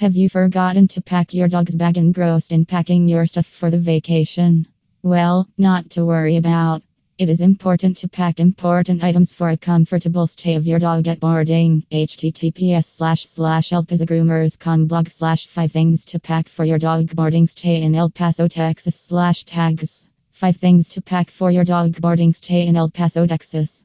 Have you forgotten to pack your dog's bag engrossed in packing your stuff for the vacation? Well, not to worry about. It is important to pack important items for a comfortable stay of your dog at boarding. https slash slash elpasogroomers.com blog slash 5 things to pack for your dog boarding stay in El Paso, Texas slash tags. 5 things to pack for your dog boarding stay in El Paso, Texas.